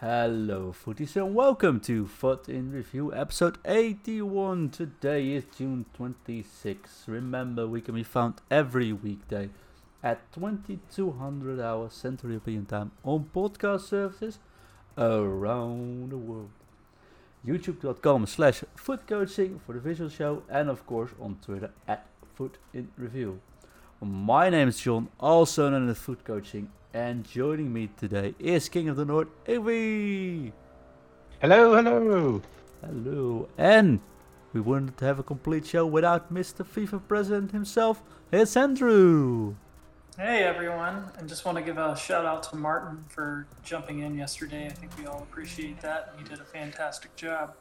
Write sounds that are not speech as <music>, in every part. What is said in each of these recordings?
Hello, footies, and welcome to FUT in Review episode 81. Today is June 26. Remember, we can be found every weekday at 2200 hours Central European Time on podcast services around the world. YouTube.com slash foot coaching for the visual show, and of course on Twitter at FUT in Review. My name is John, also known as Foot Coaching, and joining me today is King of the North, Avi. Hello, hello. Hello, and we wouldn't have a complete show without Mr. FIFA President himself. It's Andrew. Hey everyone, and just want to give a shout out to Martin for jumping in yesterday. I think we all appreciate that. He did a fantastic job.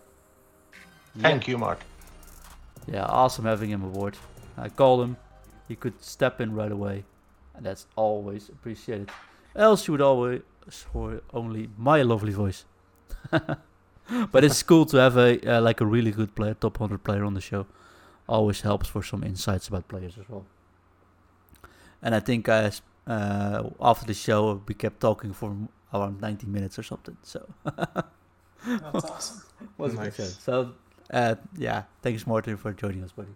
Thank you, Mark. Yeah, awesome having him aboard. I called him. He could step in right away, and that's always appreciated. Else you would always hear only my lovely voice. <laughs> but it's cool to have a uh, like a really good player, top 100 player on the show. Always helps for some insights about players as well. And I think uh, s- uh, after the show we kept talking for around 90 minutes or something. So <laughs> That's awesome. was a good Nice. show. So, uh, yeah, thanks, Martin, for joining us, buddy.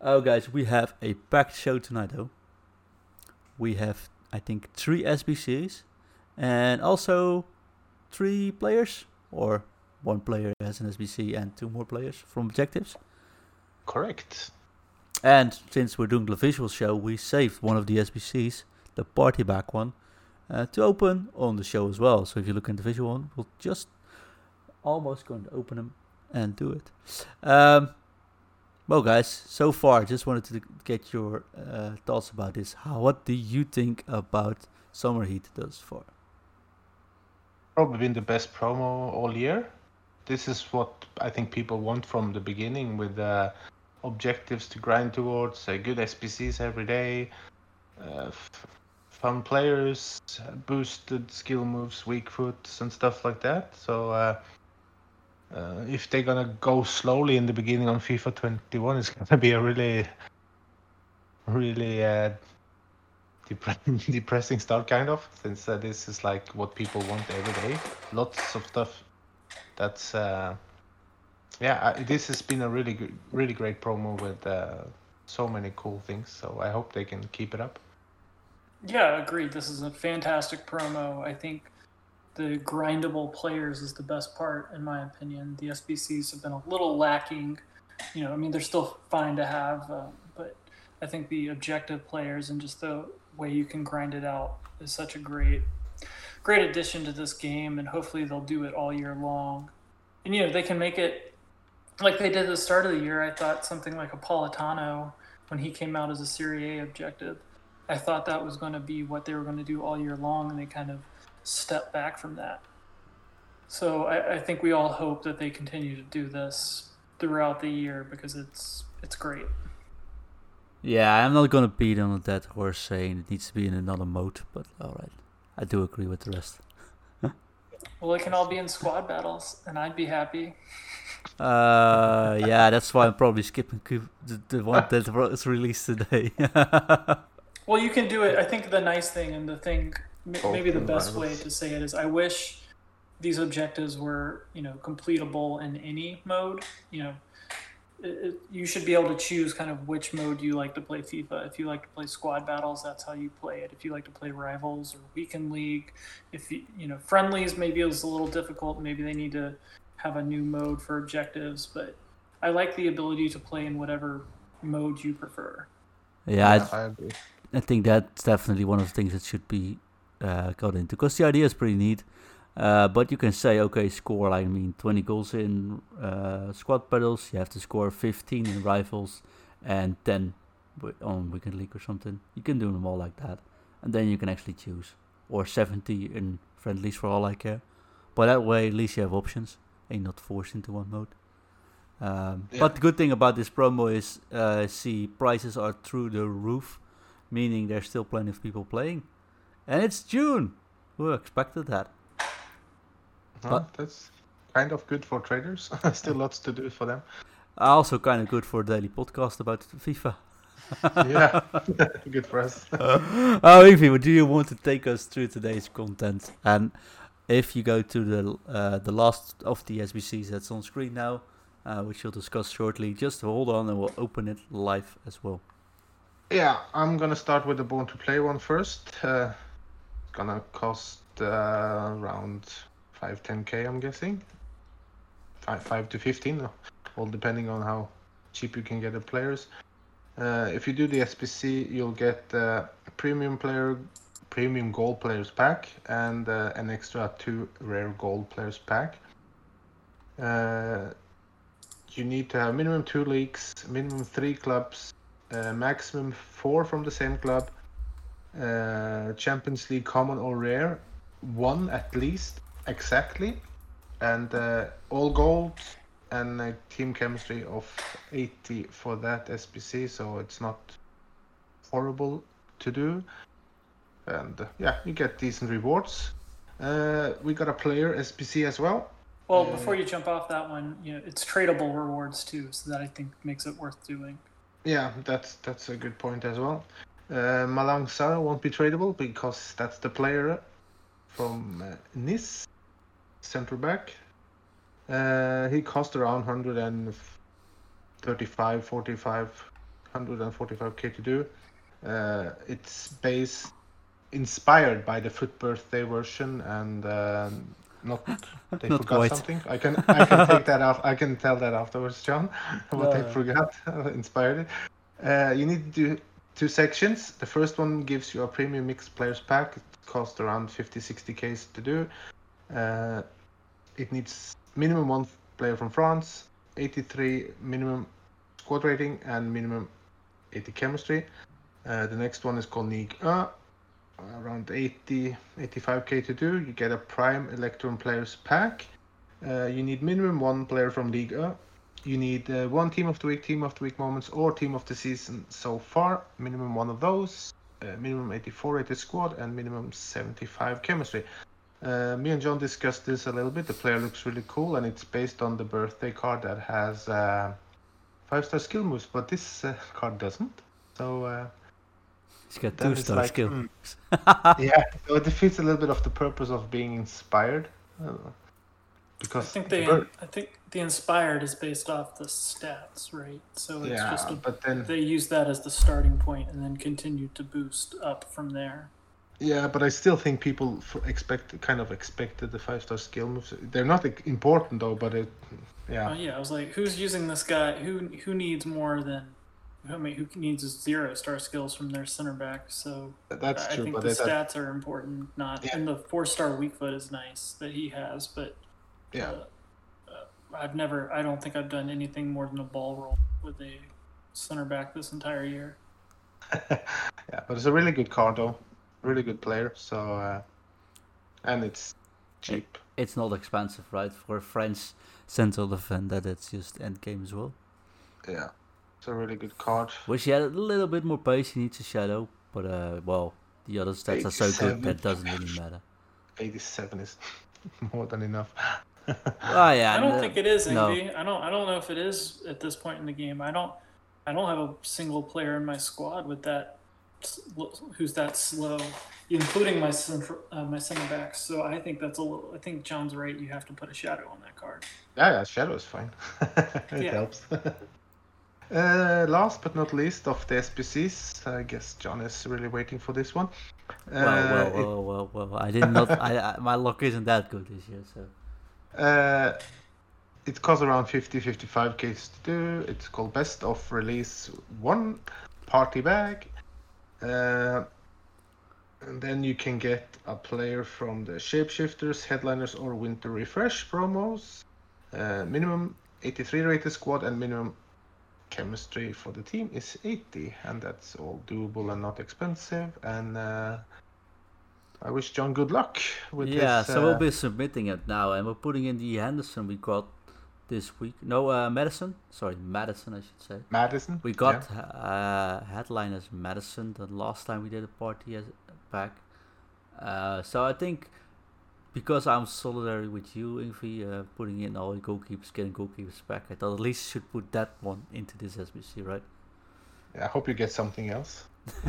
Oh, guys, we have a packed show tonight, though. We have, I think, three SBCs and also three players, or one player has an SBC and two more players from objectives. Correct. And since we're doing the visual show, we saved one of the SBCs, the party back one, uh, to open on the show as well. So if you look in the visual one, we'll just almost going to open them and do it. Um, well, guys, so far, I just wanted to get your uh, thoughts about this. How, what do you think about Summer Heat thus far? Probably been the best promo all year. This is what I think people want from the beginning with uh, objectives to grind towards, uh, good SBCs every day, uh, f- fun players, uh, boosted skill moves, weak foots, and stuff like that. So uh, if they're gonna go slowly in the beginning on FIFA 21, it's gonna be a really, really uh, depre- <laughs> depressing start, kind of, since uh, this is like what people want every day. Lots of stuff. That's uh, yeah. I, this has been a really good, really great promo with uh, so many cool things. So I hope they can keep it up. Yeah, agreed. This is a fantastic promo. I think the grindable players is the best part, in my opinion. The SBCs have been a little lacking. You know, I mean, they're still fine to have, uh, but I think the objective players and just the way you can grind it out is such a great, great addition to this game, and hopefully they'll do it all year long. And you know, they can make it like they did at the start of the year. I thought something like a Politano when he came out as a Serie A objective. I thought that was going to be what they were going to do all year long, and they kind of stepped back from that. So I, I think we all hope that they continue to do this throughout the year because it's it's great. Yeah, I'm not gonna beat on that horse saying it needs to be in another mode, but alright. I do agree with the rest. <laughs> Well, it can all be in squad battles, and I'd be happy. Uh, yeah, that's why I'm probably skipping the, the one <laughs> that was released today. <laughs> Well, you can do it. I think the nice thing and the thing, Oh, maybe the best way to say it is, I wish these objectives were, you know, completable in any mode. You know, it, it, you should be able to choose kind of which mode you like to play FIFA. If you like to play squad battles, that's how you play it. If you like to play rivals or weekend league, if you, you know, friendlies, maybe it was a little difficult. Maybe they need to have a new mode for objectives, but I like the ability to play in whatever mode you prefer. yeah, I, I agree. I think that's definitely one of the things that should be uh, got into because the idea is pretty neat. Uh, but you can say, okay, score. I mean, 20 goals in uh, squad battles. You have to score 15 in rivals and 10 wi- on weekend league or something. You can do them all like that, and then you can actually choose or 70 in friendlies for all I care. But that way, at least you have options and you're not forced into one mode. Um, Yeah. But the good thing about this promo is, uh, see, prices are through the roof, meaning there's still plenty of people playing, and it's June. Who expected that? Well, But- that's kind of good for traders. <laughs> Still lots to do for them. Also, kind of good for a daily podcast about FIFA. <laughs> Yeah, <laughs> good for us. oh, Ingvi, do you want to take us through today's content? And if you go to the uh, the last of the SBCs that's on screen now, uh, which we'll discuss shortly, just hold on and we'll open it live as well. Yeah, I'm gonna start with the Born to Play one first. Uh, gonna cost uh, around 5 10k, I'm guessing. 5, 5 to 15, all depending on how cheap you can get the players. Uh, if you do the SBC you'll get a premium player, premium gold players pack, and uh, an extra two rare gold players pack. Uh, you need to have minimum two leagues, minimum three clubs, uh, maximum four from the same club, uh, Champions League common or rare, one at least exactly, and uh, all gold and a team chemistry of 80 for that SBC, so it's not horrible to do. And uh, yeah, you get decent rewards. Uh, we got a player SPC as well. Well, before you jump off that one, you know, it's tradable rewards too, so that I think makes it worth doing. Yeah, that's that's a good point as well. Uh, Malang Sarr won't be tradable because that's the player from uh, Nice, centre back. Uh, he cost around 135, 45, 145k to do. Uh, it's based inspired by the FUT Birthday version and uh, not <laughs> they Not forgot quite. something. I can I can <laughs> take that off. I can tell that afterwards, John. <laughs> what they forgot inspired it. Uh, you need to do two sections. The first one gives you a premium mixed players pack. It costs around 50 60k to do. Uh, it needs minimum one player from France, 83 minimum squad rating, and minimum 80 chemistry. Uh, the next one is called Ligue 1, around 80 85k to do. You get a prime Electrum players pack. Uh, you need minimum one player from Ligue 1. You need uh, one team of the week, team of the week moments, or team of the season so far. Minimum one of those. Uh, minimum 84 rated squad and minimum 75 chemistry. Uh, me and John discussed this a little bit. The player looks really cool, and it's based on the birthday card that has uh, five star skill moves, but this uh, <laughs> card doesn't. So uh, He's got two star like, skill. hmm. <laughs> yeah, so it defeats a little bit of the purpose of being inspired. Uh, I because think the they, bir- I think the inspired is based off the stats, right? So it's yeah, just a, but then they use that as the starting point and then continue to boost up from there. yeah, but I still think people expect kind of expected the five star skill moves. They're not important though, but it yeah. Oh yeah, I was like, who's using this guy? Who who needs more than? I mean, who needs zero star skills from their center back? So That's I true, think but the it, uh, stats are important. Not Yeah. and the four star weak foot is nice that he has, but yeah. uh, I've never. I don't think I've done anything more than a ball roll with a center back this entire year. <laughs> yeah, but it's a really good card though, really good player. So uh, and it's cheap. It's not expensive, right? For a French central defender, that's just end game as well. Yeah, it's a really good card. Wish he had a little bit more pace. He needs a shadow, but uh, well, the other stats are so good that doesn't really matter. 87 is <laughs> more than enough. Oh yeah, I don't no- think it is, no. Envy. I don't. I don't know if it is at this point in the game. I don't. I don't have a single player in my squad with that, who's that slow, including my center, uh, my center backs. So I think that's a little. I think John's right. You have to put a shadow on that card. Yeah, yeah, Shadow is fine. <laughs> it Yeah. helps. <laughs> uh, last but not least of the SBCs, I guess John is really waiting for this one. Well, Uh, well, it- well, well, well. I did not. I, I my luck isn't that good this year, so Uh, it costs around 50 55 k to do. It's called Best of Release 1 Party Bag. Uh, and then you can get a player from the Shapeshifters, Headliners, or Winter Refresh promos. Uh, minimum 83 rated squad and minimum chemistry for the team is 80, and that's all doable and not expensive. And uh, I wish John good luck with yeah. his, so we'll uh, be submitting it now, and we're putting in the Henderson we got this week. No, uh, Madison. Sorry, Madison, I should say. Madison. We yeah. got uh, headline as Madison the last time we did a party as back. Uh, so I think because I'm solidary with you, Ingvi, uh, putting in all your goalkeepers, getting goalkeepers back, I thought at least should put that one into this SBC, right? Yeah, I hope you get something else.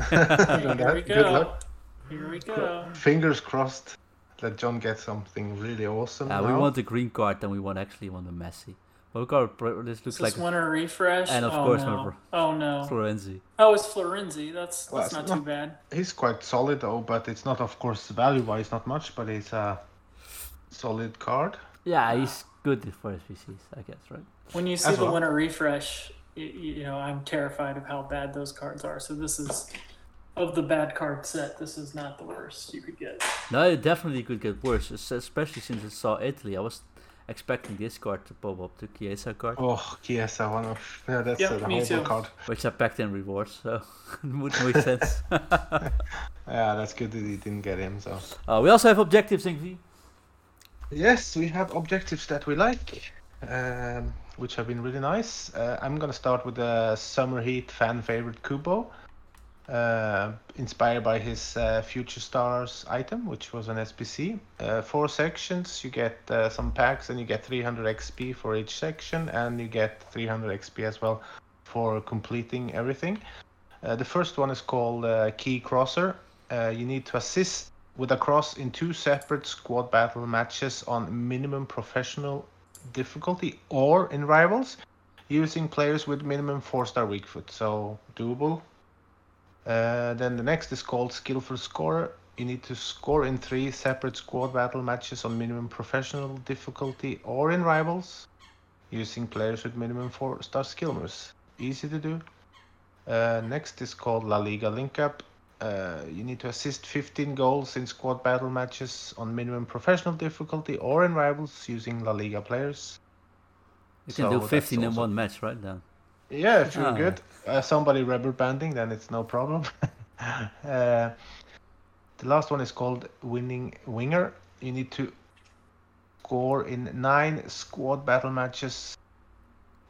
Here Other than we go. Good luck. Here we go. Fingers crossed. let John get something really awesome. Uh, we want the green card, then we want actually want the Messi. Well, card, this Is looks this like winter refresh? And of oh, course, no. remember- Oh no. Florenzi. Oh, it's Florenzi. That's Well, that's not not- too bad. He's quite solid though, but it's not, of course, value-wise not much, but it's a solid card. Yeah, he's good for SBCs, I guess, right? When you see As the well. winter refresh, y- y- you know I'm terrified of how bad those cards are. So this is of the bad card set. This is not the worst you could get. No, it definitely could get worse, especially since it saw Italy. I was expecting this card to pop up, the Chiesa card, Oh, Chiesa, one of yeah, that's Yep, a me horrible too. card. which I packed in rewards, so <laughs> it would make sense. <laughs> <laughs> Yeah, that's good that he didn't get him. So Uh, we also have objectives, Ingvi. yes, we have objectives that we like, um, which have been really nice. Uh, I'm gonna start with the Summer Heat fan favorite Kubo, uh, inspired by his uh, Future Stars item, which was an SBC. Uh, four sections, you get uh, some packs, and you get 300 XP for each section, and you get 300 XP as well for completing everything. Uh, the first one is called uh, Key Crosser. You need to assist with a cross in two separate squad battle matches on minimum professional difficulty or in rivals using players with minimum 4 star weak foot. So doable. Uh, then the next is called Skillful Scorer. You need to score in three separate squad battle matches on minimum professional difficulty or in rivals using players with minimum 4 star skill moves. Easy to do. Uh, next is called La Liga Link Up. Uh, you need to assist 15 goals in squad battle matches on minimum professional difficulty or in rivals using La Liga players. You can So do 15 in one match, right? Then. Yeah, if you're Ah. good. Uh, somebody rubber banding, then it's no problem. <laughs> uh, the last one is called Winning Winger. You need to score in nine squad battle matches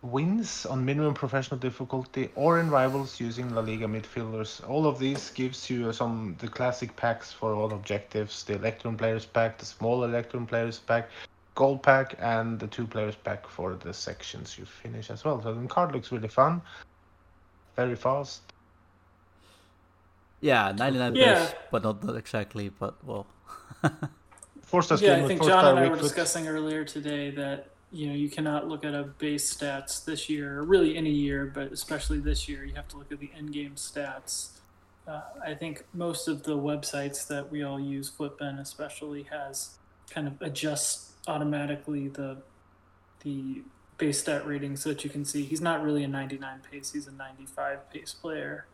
wins on minimum professional difficulty or in rivals using La Liga midfielders. All of these gives you some the classic packs for all objectives: the Electrum Players Pack, the small Electrum Players Pack, Gold Pack, and the two Players Pack for the sections you finish as well. So the card looks really fun, very fast. Yeah, 99 Yeah. base, but not, not exactly, but well. <laughs> Four star Yeah, skill I think John and I were foot. discussing earlier today that you know you cannot look at a base stats this year, or really any year, but especially this year, you have to look at the end game stats. Uh, I think most of the websites that we all use, FUTBIN especially, has kind of adjusts automatically the the base stat rating so that you can see he's not really a 99 pace, he's a 95 pace player.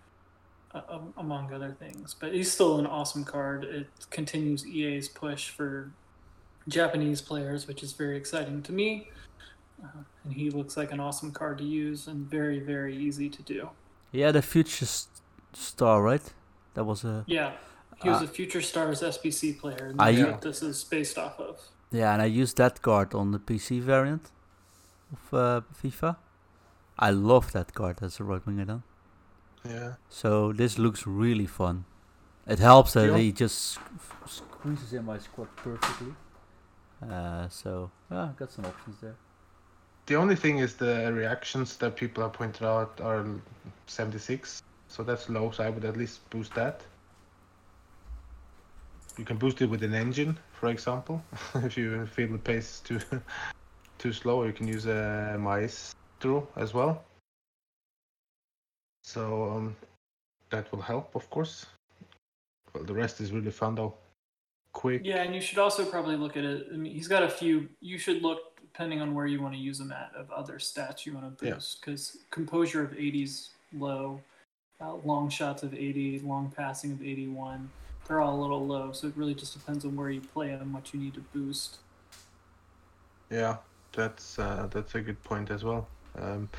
Uh, um, among other things, but he's still an awesome card. It continues EA's push for Japanese players, which is very exciting to me. Uh, and he looks like an awesome card to use and very, very easy to do. Yeah, the future star, right? That was a Yeah, he was Uh, a Future Stars SBC player, and I what this is based off of. Yeah, and I used that card on the PC variant of uh, FIFA. I love that card as a right winger then. Yeah. So this looks really fun. It helps that Yeah. he just squeezes in my squad perfectly. Uh, so yeah, I got some options there. The only thing is the reactions that people have pointed out are 76, so that's low. So I would at least boost that. You can boost it with an engine, for example. <laughs> if you feel the pace is too <laughs> too slow, you can use a Maestro as well. So um, that will help, of course. Well, the rest is really fun though. Quick. Yeah, and you should also probably look at it. I mean, he's got a few. You should look depending on where you want to use him at of other stats you want to boost because composure of 80s low, uh, long shots of 80, long passing of 81. They're all a little low, so it really just depends on where you play him, what you need to boost. Yeah, that's uh, that's a good point as well. Um,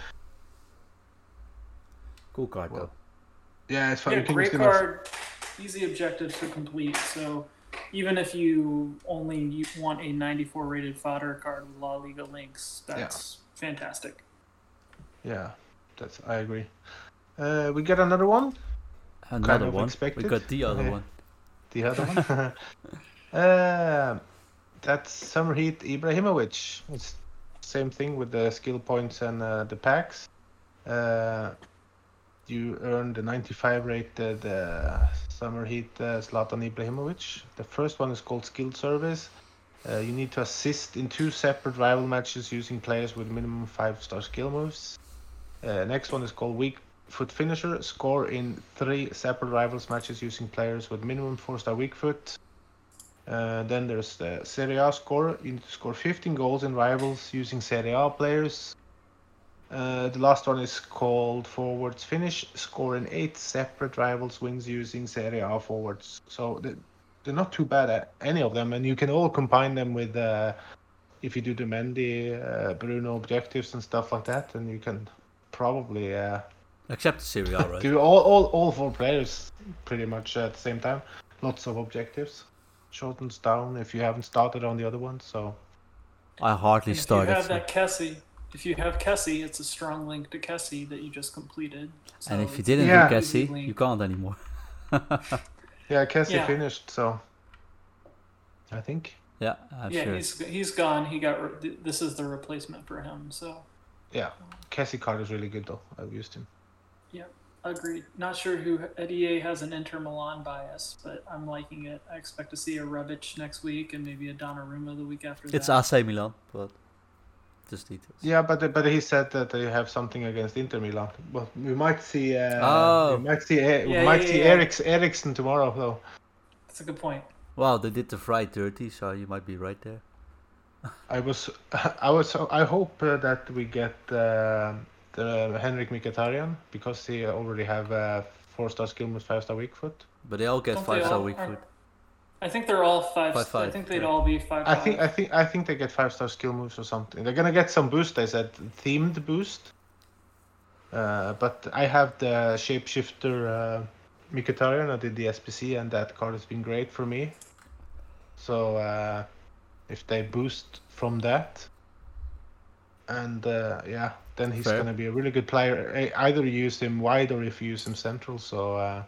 Cool card Well, though. yeah, it's fun. Yeah, great use them card, easy objective to complete. So even if you only you want a 94 rated fodder card with La Liga links, that's fantastic. Yeah, that's I agree. Uh, we get another one. Another of one. expected. We got the other Okay. one. The other one. <laughs> <laughs> uh, that's Summer Heat Ibrahimovic. It's same thing with the skill points and uh, the packs. Uh, you earn the 95 rated uh, Summer Heat uh, Zlatan Ibrahimovic. The first one is called Skilled Service. Uh, you need to assist in two separate rival matches using players with minimum five star skill moves. Uh, next one is called Weak Foot Finisher. Score in three separate rivals matches using players with minimum four star weak foot. Uh, then there's the Serie A score. You need to score 15 goals in rivals using Serie A players. Uh, the last one is called Forwards Finish. Score in eight separate rivals wins using Serie A forwards. So the, they're not too bad at any of them, and you can all combine them with uh, if you do the Mendy, uh, Bruno objectives and stuff like that, and you can probably uh, Except the Serie A, <laughs> right? all, all all four players pretty much at the same time. Lots of objectives. Shortens down if you haven't started on the other one. So I hardly And if you started. have so- that Kessie, if you have Kessie, it's a strong link to Kessie that you just completed. So and if you didn't Yeah. do easy Kessie, you can't anymore. <laughs> yeah, Kessie Yeah. finished. So I think yeah, I'm yeah, sure. he's he's gone. He got. Re- this is the replacement for him. So yeah, Kessie card is really good though. I've used him. Agreed. Not sure who at EA has an Inter Milan bias, but I'm liking it. I expect to see a Rebic next week and maybe a Donnarumma the week after It's that. AC Milan, but just details. Yeah, but but he said that they have something against Inter Milan. Well, we might see. Uh, Oh. We might see. E- we Yeah, might yeah, see yeah. Eriks, Eriksen tomorrow though. That's a good point. Wow, they did the fry dirty, so you might be right there. I was. <laughs> I was. I hope uh, that we get uh, the Henrikh Mkhitaryan because he already have uh, four star skill with five star weak foot. But they all get Don't five star all- weak foot. I think they're all five. Five, I think they'd yeah. all be five. I think. I think. I think they get five star skill moves or something. They're gonna get some boost. They said themed boost. Uh, but I have the shapeshifter uh, Mkhitaryan. I did the SBC, and that card has been great for me. So uh, if they boost from that, and uh, yeah, then he's gonna be a really good player. Either you use him wide or if you use him central. So uh,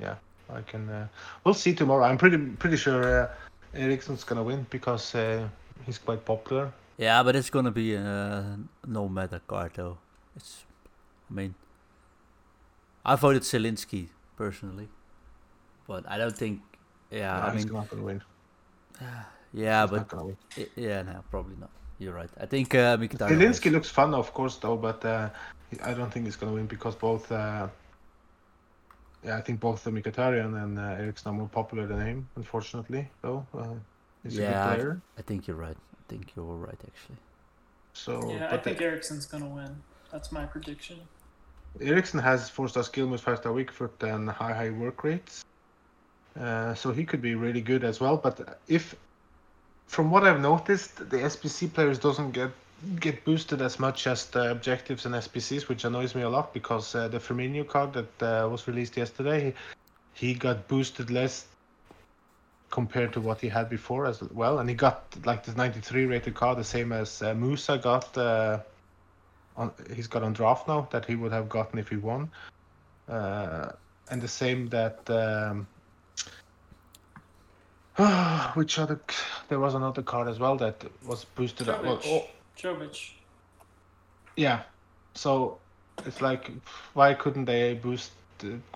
yeah, I can. Uh, we'll see tomorrow. I'm pretty pretty sure uh, Eriksen's gonna win because uh, he's quite popular. Yeah, but it's gonna be a no matter card though. It's, I mean, I voted Zielinski personally, but I don't think. Yeah, No, I he's mean, not gonna win. <sighs> yeah, He's but not gonna win. yeah, no, probably not. You're right. I think uh, Mkhitaryan. Zielinski was- looks fun, of course, though, but uh, I don't think he's gonna win because both. Uh, yeah, I think both the Mkhitaryan and uh, Eriksen are more popular than him. Unfortunately, though, uh, he's a good player. I think you're right. I think you're right actually. So, Yeah, I but think Eriksen's gonna win. That's my prediction. Eriksen has four star skill with five star weak foot and high high work rates. Uh, so he could be really good as well. But if, from what I've noticed, the SBC players doesn't get get boosted as much as the objectives and SBCs, which annoys me a lot because uh, the Firmino card that uh, was released yesterday, he, he got boosted less compared to what he had before as well, and he got like this 93 rated card, the same as uh, Musa got. Uh, on, he's got on draft now that he would have gotten if he won, uh, and the same that. Um, <sighs> which other? There was another card as well that was boosted up. Well, Jovic. oh, Jovic. yeah, so it's like, why couldn't they boost?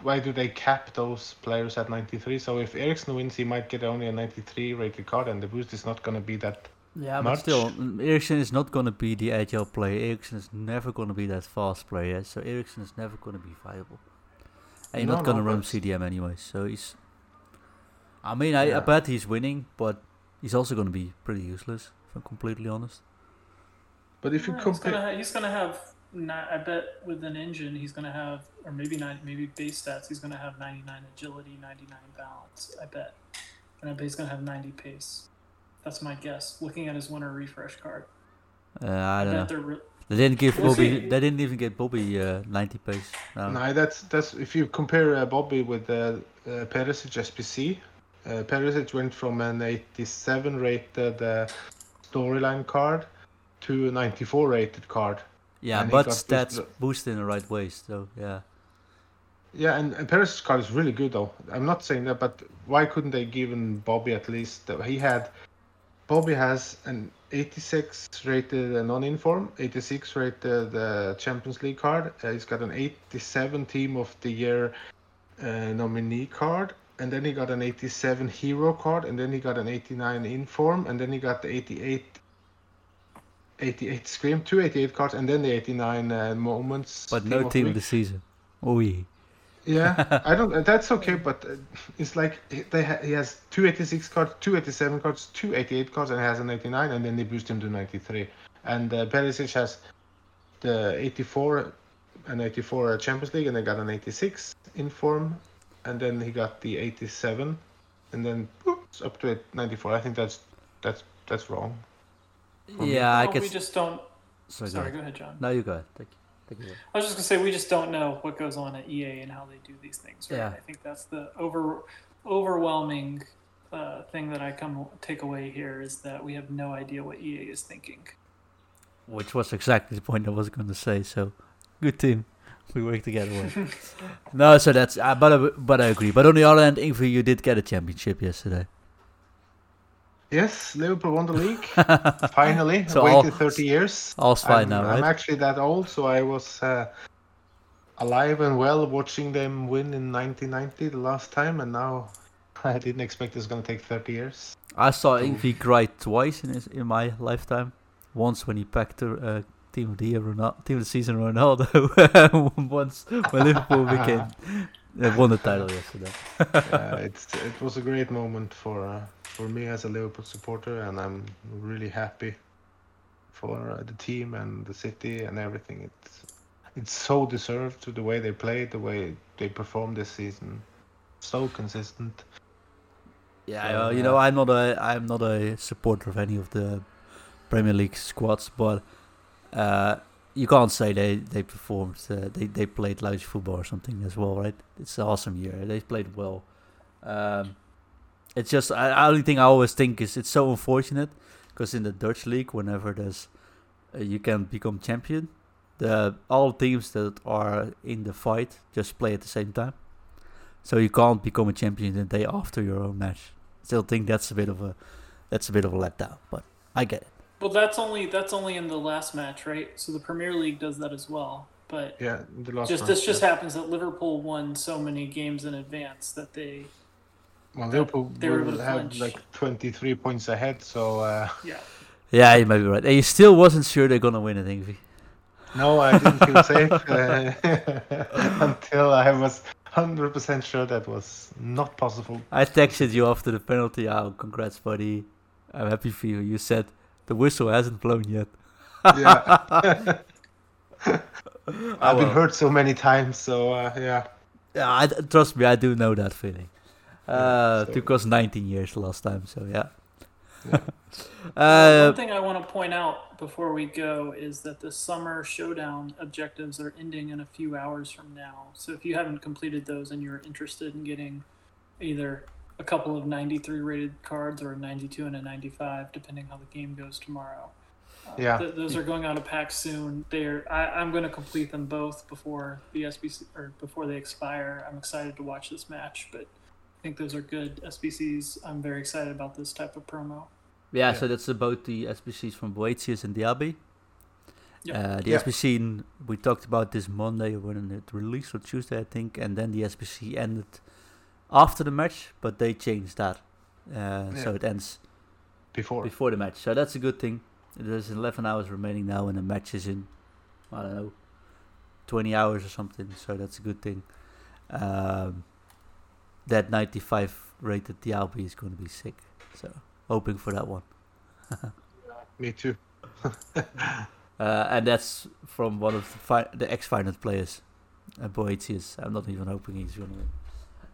Why do they cap those players at 93? So if Eriksen wins, he might get only a 93 rated card, and the boost is not gonna be that. Yeah, Much. but still, mm, Eriksen is not gonna be the agile player. Eriksen is never gonna be that fast player. So Eriksen is never gonna be viable. And you're No, not gonna no, run CDM anyway. So he's. I mean, I, I bet he's winning, but he's also gonna be pretty useless. If I'm completely honest. But if you Yeah, he's compare, gonna ha- he's gonna have. ni- I bet with an engine he's gonna have, or maybe not, maybe base stats he's gonna have 99 agility, 99 balance. I bet, and I bet he's gonna have 90 pace. That's my guess. Looking at his winter refresh card, Uh, I don't know. they're. Re- They didn't give We'll Bobby. see. They didn't even get Bobby uh, 90 pace. No. No, that's that's if you compare uh, Bobby with uh, uh, Perisic SBC, uh, Perisic went from an 87 rated uh, storyline card to a 94 rated card. Yeah, And but got stats boosted- boost in the right ways. So yeah. Yeah, and, and Perisic's card is really good though. I'm not saying that, but why couldn't they given Bobby at least? uh, He had Bobby has an 86 rated uh, non-inform, 86 rated uh, Champions League card. Uh, he's got an 87 Team of the Year uh, nominee card, and then he got an 87 hero card, and then he got an 89 inform, and then he got the 88 88 scream, two 88 cards, and then the 89 uh, moments. But no of team of the season. Oh yeah. Yeah, <laughs> I don't. That's okay, but uh, it's like he- they ha- he has two 86 cards, two 87 cards, two 88 cards, and he has an 89, and then they boost him to 93. And uh, Perisic has the 84 and 84 Champions League, and they got an 86 in form, and then he got the 87, and then boop, it's up to 94. I think that's that's that's wrong. Yeah, I Well, we just don't. Sorry, Sorry, go go ahead. ahead, John. No, you go ahead. Thank you. Thank you. I was just gonna say we just don't know what goes on at EA and how they do these things. Right? Yeah. I think that's the over overwhelming uh, thing that I come take away here is that we have no idea what EA is thinking. Which was exactly the point I was going to say. So, good team. We work together well. <laughs> no, so that's. Uh, but I, but I agree. But on the other hand, Ingvi, you did get a championship yesterday. Yes, Liverpool won the league <laughs> finally. So waited all- 30 years. All's fine I'm, now, I'm actually that old, so I was uh, alive and well watching them win in 1990 the last time, and now <laughs> I didn't expect it's going to take 30 years. I saw. Ingvi cry twice in his in my lifetime. Once when he packed the uh, team of the year, Ronaldo, team of the season Ronaldo. <laughs> Once when Liverpool <laughs> became uh, won the title yesterday. uh, <laughs> it's it was a great moment for uh, for me as a Liverpool supporter, and I'm really happy for uh, the team and the city and everything. It's it's so deserved to the way they played, the way they performed this season. So consistent. Yeah, So, well, you yeah. know, I'm not a I'm not a supporter of any of the Premier League squads, but uh, you can't say they they performed uh, they they played lousy football or something as well, right? It's an awesome year. They played well. Um, it's just I only thing I always think is it's so unfortunate because in the Dutch league, whenever there's uh, you can become champion, the all teams that are in the fight just play at the same time. So you can't become a champion the day after your own match. Still think that's a bit of a that's a bit of a letdown, but I get it. Well, that's only that's only in the last match, right? So the Premier League does that as well. But Yeah, the last just one, this just yeah. happens that Liverpool won so many games in advance that they Well, Liverpool they were able will to have clinch. like 23 points ahead, so uh, yeah. Yeah, you might be right. And you still wasn't sure they're gonna win it, Ingvi. no, I didn't feel safe <laughs> uh, <laughs> until I was 100% sure that was not possible. I texted you after the penalty. Oh, congrats, buddy. I'm happy for you. You said the whistle hasn't blown yet. Yeah. <laughs> I've been well. hurt so many times, so uh, yeah. Yeah, I, trust me, I do know that feeling. Uh, so- took us 19 years last time, so yeah. Yeah. <laughs> uh, One thing I want to point out before we go is that the summer showdown objectives are ending in a few hours from now. So if you haven't completed those and you're interested in getting either a couple of 93 rated cards or a 92 and a 95, depending how the game goes tomorrow. uh, Yeah. th- those are going out of pack soon. They're I, I'm going to complete them both before the SBC or before they expire. I'm excited to watch this match, but I think those are good SBCs. I'm very excited about this type of promo. yeah, Yeah. so that's about the SBCs from Boetius and Diaby. Yep. Uh, the Yeah. SBC n- we talked about this Monday when it released or Tuesday, I think, and then the SBC ended after the match, but they changed that, uh, so it ends Before. before the match. So that's a good thing. There's 11 hours remaining now, and the match is in I don't know 20 hours or something. So that's a good thing. Um, that 95 rated Diaby is going to be sick. So hoping for that one. <laughs> Me too. <laughs> Uh, and that's from one of the, fi- the ex-final players, uh, Boetius. I'm not even hoping he's going to win.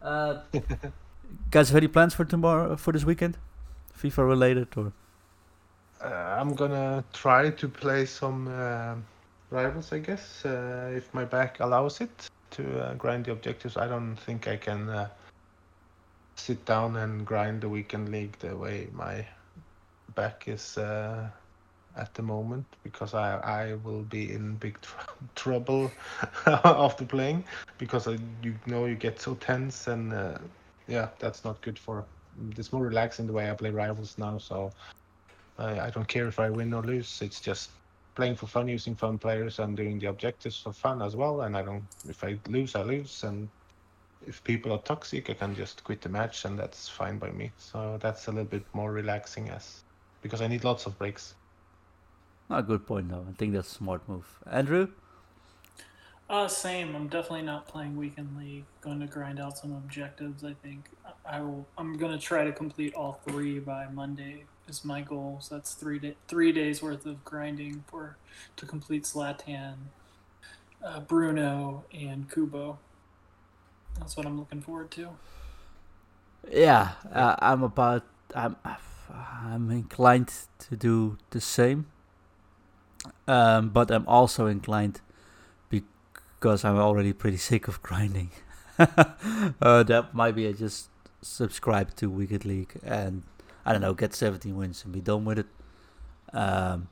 Uh, <laughs> guys, have any plans for tomorrow, for this weekend? FIFA related or? Uh, I'm gonna try to play some uh, rivals, I guess, uh, if my back allows it to uh, grind the objectives. I don't think I can uh, sit down and grind the weekend league the way my back is at the moment because I I will be in big tr- <laughs> trouble <laughs> after playing because I, you know you get so tense and uh, yeah that's not good for. It's more relaxing the way I play rivals now, so. I, I don't care if I win or lose. It's just playing for fun, using fun players, and doing the objectives for fun as well. And I don't. If I lose, I lose, and if people are toxic, I can just quit the match, and that's fine by me. So that's a little bit more relaxing, as because I need lots of breaks. Not a good point though. I think that's a smart move. Andrew. Uh, same. I'm definitely not playing weekend league. Going to grind out some objectives. I think I will. I'm going to try to complete all three by Monday. Is my goal. So that's three day, three days worth of grinding for to complete Zlatan, uh, Bruno, and Kubo. That's what I'm looking forward to. Yeah, uh, I'm about. I'm. I'm inclined to do the same. Um, but I'm also inclined because I'm already pretty sick of grinding. <laughs> uh, that might be I just subscribe to Weekend League and I don't know, get 17 wins and be done with it. Um,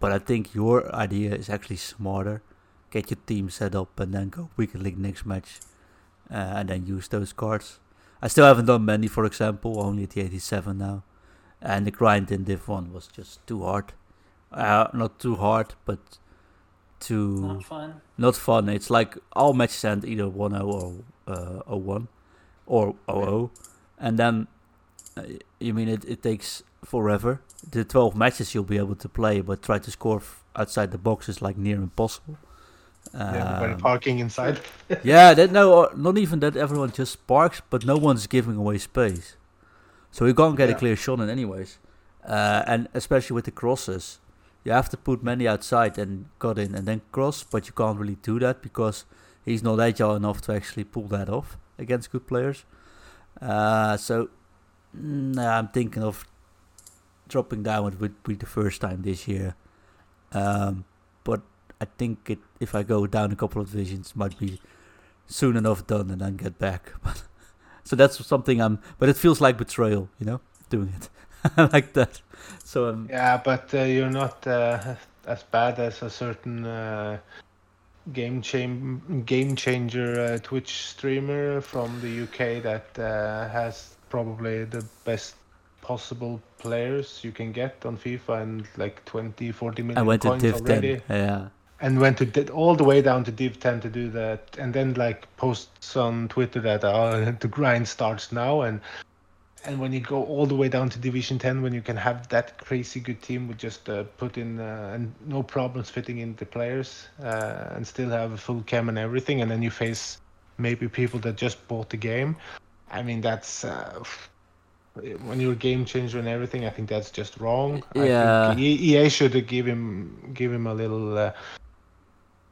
but I think your idea is actually smarter. Get your team set up and then go Weekend League next match uh, and then use those cards. I still haven't done many, for example, only at the 87 now. And the grind in Div 1 was just too hard. Uh, not too hard, but too Not fun. not fun. It's like all matches end either 1-0 or uh, 0-1 or 0-0. And then, uh, you mean it, it takes forever. The 12 matches you'll be able to play, but try to score f- outside the box is like near impossible. Everybody Um, parking inside. <laughs> yeah, that no, uh, not even that. Everyone just parks, but no one's giving away space, so you can't get a clear shot in anyways. Uh, and especially with the crosses, you have to put many outside and cut in and then cross, but you can't really do that because he's not agile enough to actually pull that off against good players. Uh, so, I'm thinking of dropping down. It would be the first time this year, um, but I think it if I go down a couple of divisions might be soon enough done and then get back. But <laughs> so that's something I'm. But it feels like betrayal, you know, doing it <laughs> like that. So um, Yeah, but uh, you're not uh, as bad as a certain uh, game cham- game changer uh, Twitch streamer from the UK that uh, has probably the best possible players you can get on FIFA and like 20, 40 million I went to Div already. 10. Yeah, and went to di- all the way down to Div 10 to do that, and then like posts on Twitter that uh, <laughs> the grind starts now, and and when you go all the way down to Division 10, when you can have that crazy good team with just uh, put in uh, and no problems fitting in the players, uh, and still have a full cam and everything, and then you face maybe people that just bought the game. I mean that's. Uh, when you're a game changer and everything, I think that's just wrong. Yeah. I think EA should give him give him a little uh,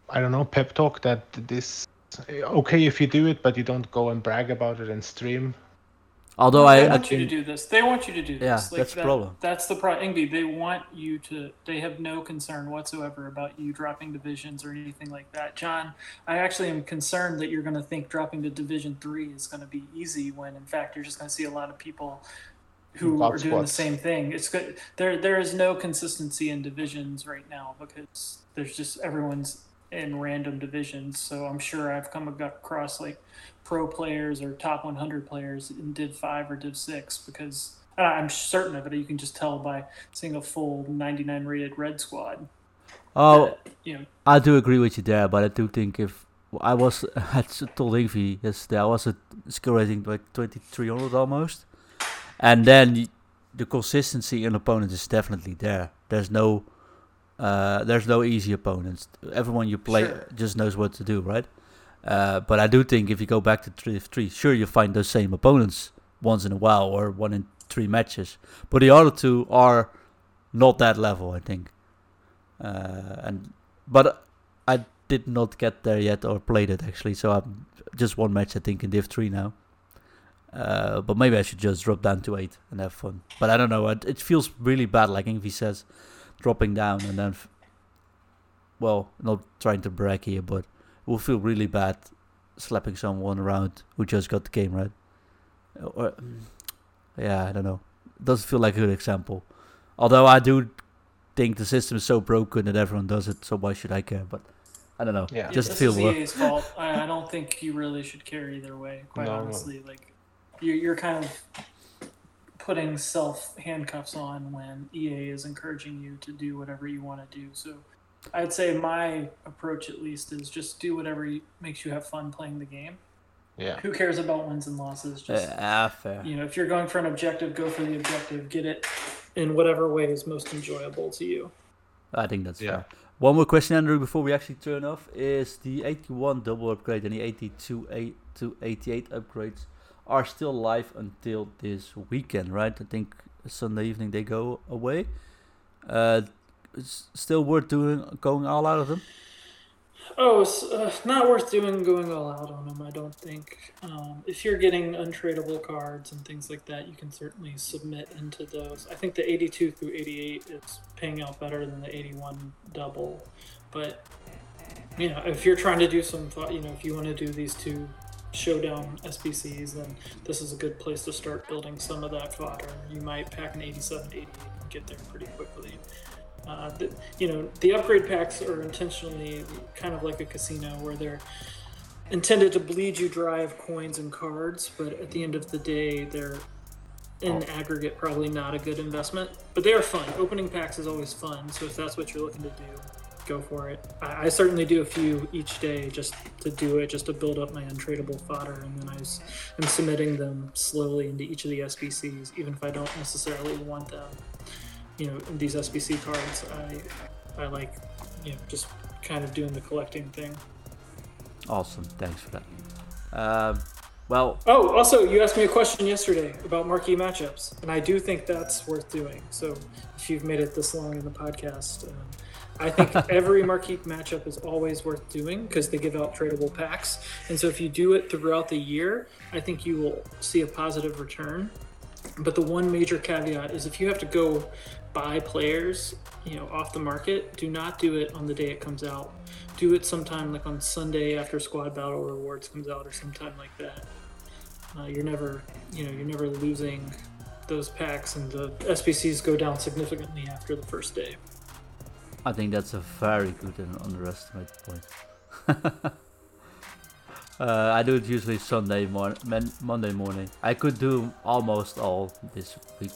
I don't know, pep talk that this okay if you do it, but you don't go and brag about it and stream. Although they I, I want you to do this. They want you to do this. Yeah, this. that's the problem. That's the problem. Ingvi, they want you to. They have no concern whatsoever about you dropping divisions or anything like that. John, I actually am concerned that you're going to think dropping to Division Three is going to be easy when, in fact, you're just going to see a lot of people who God are doing the same thing. It's good. There, there is no consistency in divisions right now because there's just everyone's in random divisions. So I'm sure I've come across like pro players or top 100 players in Div 5 or Div 6 because I'm certain of it. You can just tell by seeing a full 99 rated red squad. oh that, you know, I do agree with you there, but I do think if I was <laughs> I told Ingvi yesterday I was at skill rating like 2300 almost, and then the consistency in opponents is definitely there. There's no uh, there's no easy opponents. Everyone you play Sure. just knows what to do, right? Uh, but I do think if you go back to three, three, sure you find those same opponents once in a while or one in three matches. But the other two are not that level, I think. Uh, and but I did not get there yet or played it actually, so I'm just one match I think in Div three now. Uh, but maybe I should just drop down to eight and have fun. But I don't know. It, it feels really bad, like Ingvi says, dropping down and then, f- well, not trying to brag here, but will feel really bad slapping someone around who just got the game right. Or, mm. yeah, I don't know. It doesn't feel like a good example. Although I do think the system is so broken that everyone does it, so why should I care? But I don't know. Yeah. Just this feel is wor- EA's fault. I, I don't think you really should care either way. Quite No, no. honestly, like you're, you're kind of putting self handcuffs on when EA is encouraging you to do whatever you want to do. So I'd say my approach, at least, is just do whatever you, makes you have fun playing the game. Yeah. Who cares about wins and losses? Just Yeah, fair. you know, if you're going for an objective, go for the objective. Get it in whatever way is most enjoyable to you. I think that's Yeah. fair. One more question, Andrew, before we actually turn off: Is the 81 double upgrade and the 82 8 to 88 upgrades are still live until this weekend? Right? I think Sunday evening they go away. Uh, it's still worth doing going all out of them. Oh, it's uh, not worth doing going all out on them, I don't think. Um, if you're getting untradeable cards and things like that, you can certainly submit into those. I think the 82 through 88 is paying out better than the 81 double. But, you know, if you're trying to do some, you know, if you want to do these two showdown SBCs, then this is a good place to start building some of that fodder. You might pack an 87, 88 and get there pretty quickly. Uh, the, you know, the upgrade packs are intentionally kind of like a casino where they're intended to bleed you dry of coins and cards, but at the end of the day, they're in aggregate probably not a good investment. But they are fun. Opening packs is always fun, so if that's what you're looking to do, go for it. I, I certainly do a few each day just to do it, just to build up my untradeable fodder, and then I am submitting them slowly into each of the SBCs, even if I don't necessarily want them you know these SBC cards. I I like you know just kind of doing the collecting thing. Awesome, thanks for that. Um, well, Oh, also you asked me a question yesterday about marquee matchups, and I do think that's worth doing. So if you've made it this long in the podcast. Um, I think <laughs> every marquee matchup is always worth doing because they give out tradable packs. And so if you do it throughout the year, I think you will see a positive return. But the one major caveat is if you have to go buy players, you know, off the market, do not do it on the day it comes out. Do it sometime like on Sunday after Squad Battle Rewards comes out or sometime like that. Uh, you're never, you know, you're never losing those packs, and the SBCs go down significantly after the first day. I think that's a very good and underestimated point. <laughs> uh, I do it usually Sunday morning, Monday morning. I could do almost all this week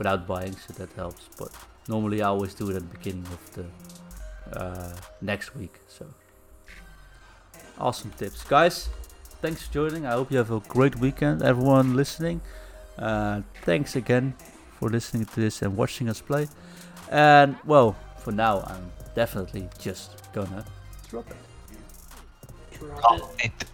without buying, so that helps. But normally I always do it at the beginning of the uh, next week. So awesome tips, guys. Thanks for joining. I hope you have a great weekend, everyone listening. Uh, thanks again for listening to this and watching us play. And well, for now, I'm definitely just gonna drop it. Drop it. It.